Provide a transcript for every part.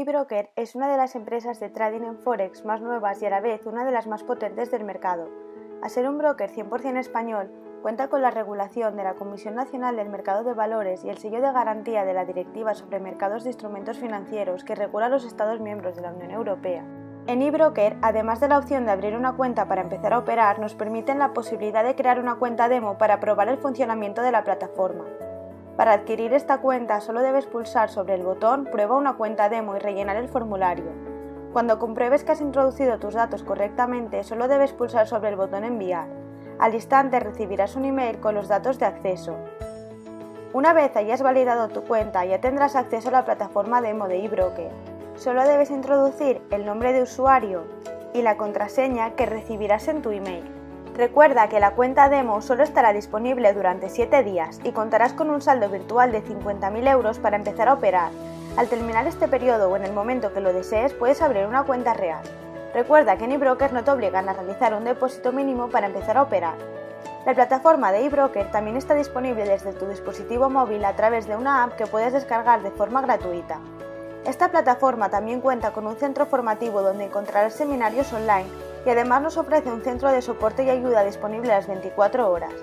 eBroker es una de las empresas de trading en Forex más nuevas y a la vez una de las más potentes del mercado. A ser un broker 100% español, cuenta con la regulación de la Comisión Nacional del Mercado de Valores y el sello de garantía de la Directiva sobre Mercados de Instrumentos Financieros que regula los Estados miembros de la Unión Europea. En eBroker, además de la opción de abrir una cuenta para empezar a operar, nos permiten la posibilidad de crear una cuenta demo para probar el funcionamiento de la plataforma. Para adquirir esta cuenta solo debes pulsar sobre el botón Prueba una cuenta demo y rellenar el formulario. Cuando compruebes que has introducido tus datos correctamente, solo debes pulsar sobre el botón Enviar. Al instante recibirás un email con los datos de acceso. Una vez hayas validado tu cuenta, ya tendrás acceso a la plataforma demo de eBroker. Solo debes introducir el nombre de usuario y la contraseña que recibirás en tu email. Recuerda que la cuenta demo solo estará disponible durante 7 días y contarás con un saldo virtual de 50.000 euros para empezar a operar. Al terminar este periodo o en el momento que lo desees puedes abrir una cuenta real. Recuerda que en eBroker no te obligan a realizar un depósito mínimo para empezar a operar. La plataforma de eBroker también está disponible desde tu dispositivo móvil a través de una app que puedes descargar de forma gratuita. Esta plataforma también cuenta con un centro formativo donde encontrarás seminarios online y además nos ofrece un centro de soporte y ayuda disponible las 24 horas.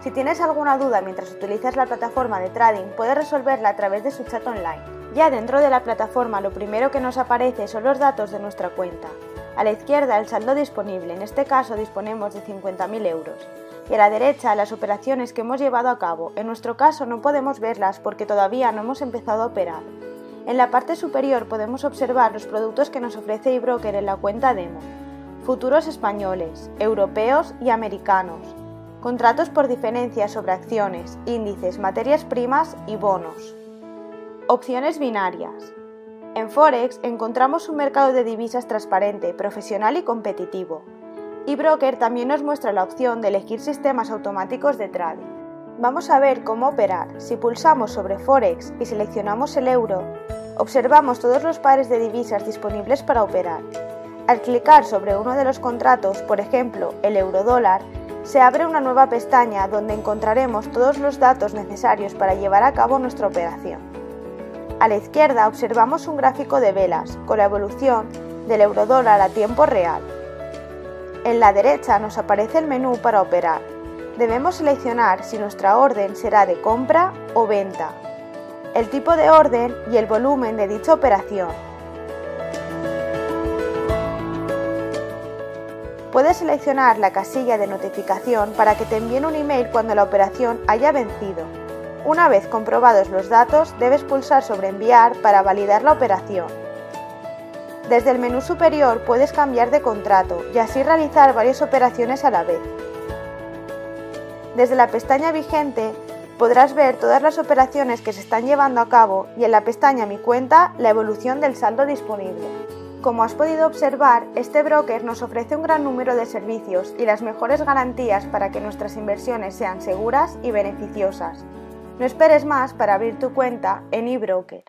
Si tienes alguna duda mientras utilizas la plataforma de trading, puedes resolverla a través de su chat online. Ya dentro de la plataforma lo primero que nos aparece son los datos de nuestra cuenta. A la izquierda el saldo disponible, en este caso disponemos de 50.000 euros. Y a la derecha las operaciones que hemos llevado a cabo. En nuestro caso no podemos verlas porque todavía no hemos empezado a operar. En la parte superior podemos observar los productos que nos ofrece eBroker en la cuenta demo futuros españoles, europeos y americanos, contratos por diferencia sobre acciones, índices, materias primas y bonos. Opciones binarias. En Forex encontramos un mercado de divisas transparente, profesional y competitivo. Y Broker también nos muestra la opción de elegir sistemas automáticos de trading. Vamos a ver cómo operar. Si pulsamos sobre Forex y seleccionamos el euro, observamos todos los pares de divisas disponibles para operar. Al clicar sobre uno de los contratos, por ejemplo el eurodólar, se abre una nueva pestaña donde encontraremos todos los datos necesarios para llevar a cabo nuestra operación. A la izquierda observamos un gráfico de velas con la evolución del eurodólar a tiempo real. En la derecha nos aparece el menú para operar. Debemos seleccionar si nuestra orden será de compra o venta, el tipo de orden y el volumen de dicha operación. Puedes seleccionar la casilla de notificación para que te envíen un email cuando la operación haya vencido. Una vez comprobados los datos, debes pulsar sobre enviar para validar la operación. Desde el menú superior puedes cambiar de contrato y así realizar varias operaciones a la vez. Desde la pestaña vigente podrás ver todas las operaciones que se están llevando a cabo y en la pestaña Mi cuenta la evolución del saldo disponible. Como has podido observar, este broker nos ofrece un gran número de servicios y las mejores garantías para que nuestras inversiones sean seguras y beneficiosas. No esperes más para abrir tu cuenta en eBroker.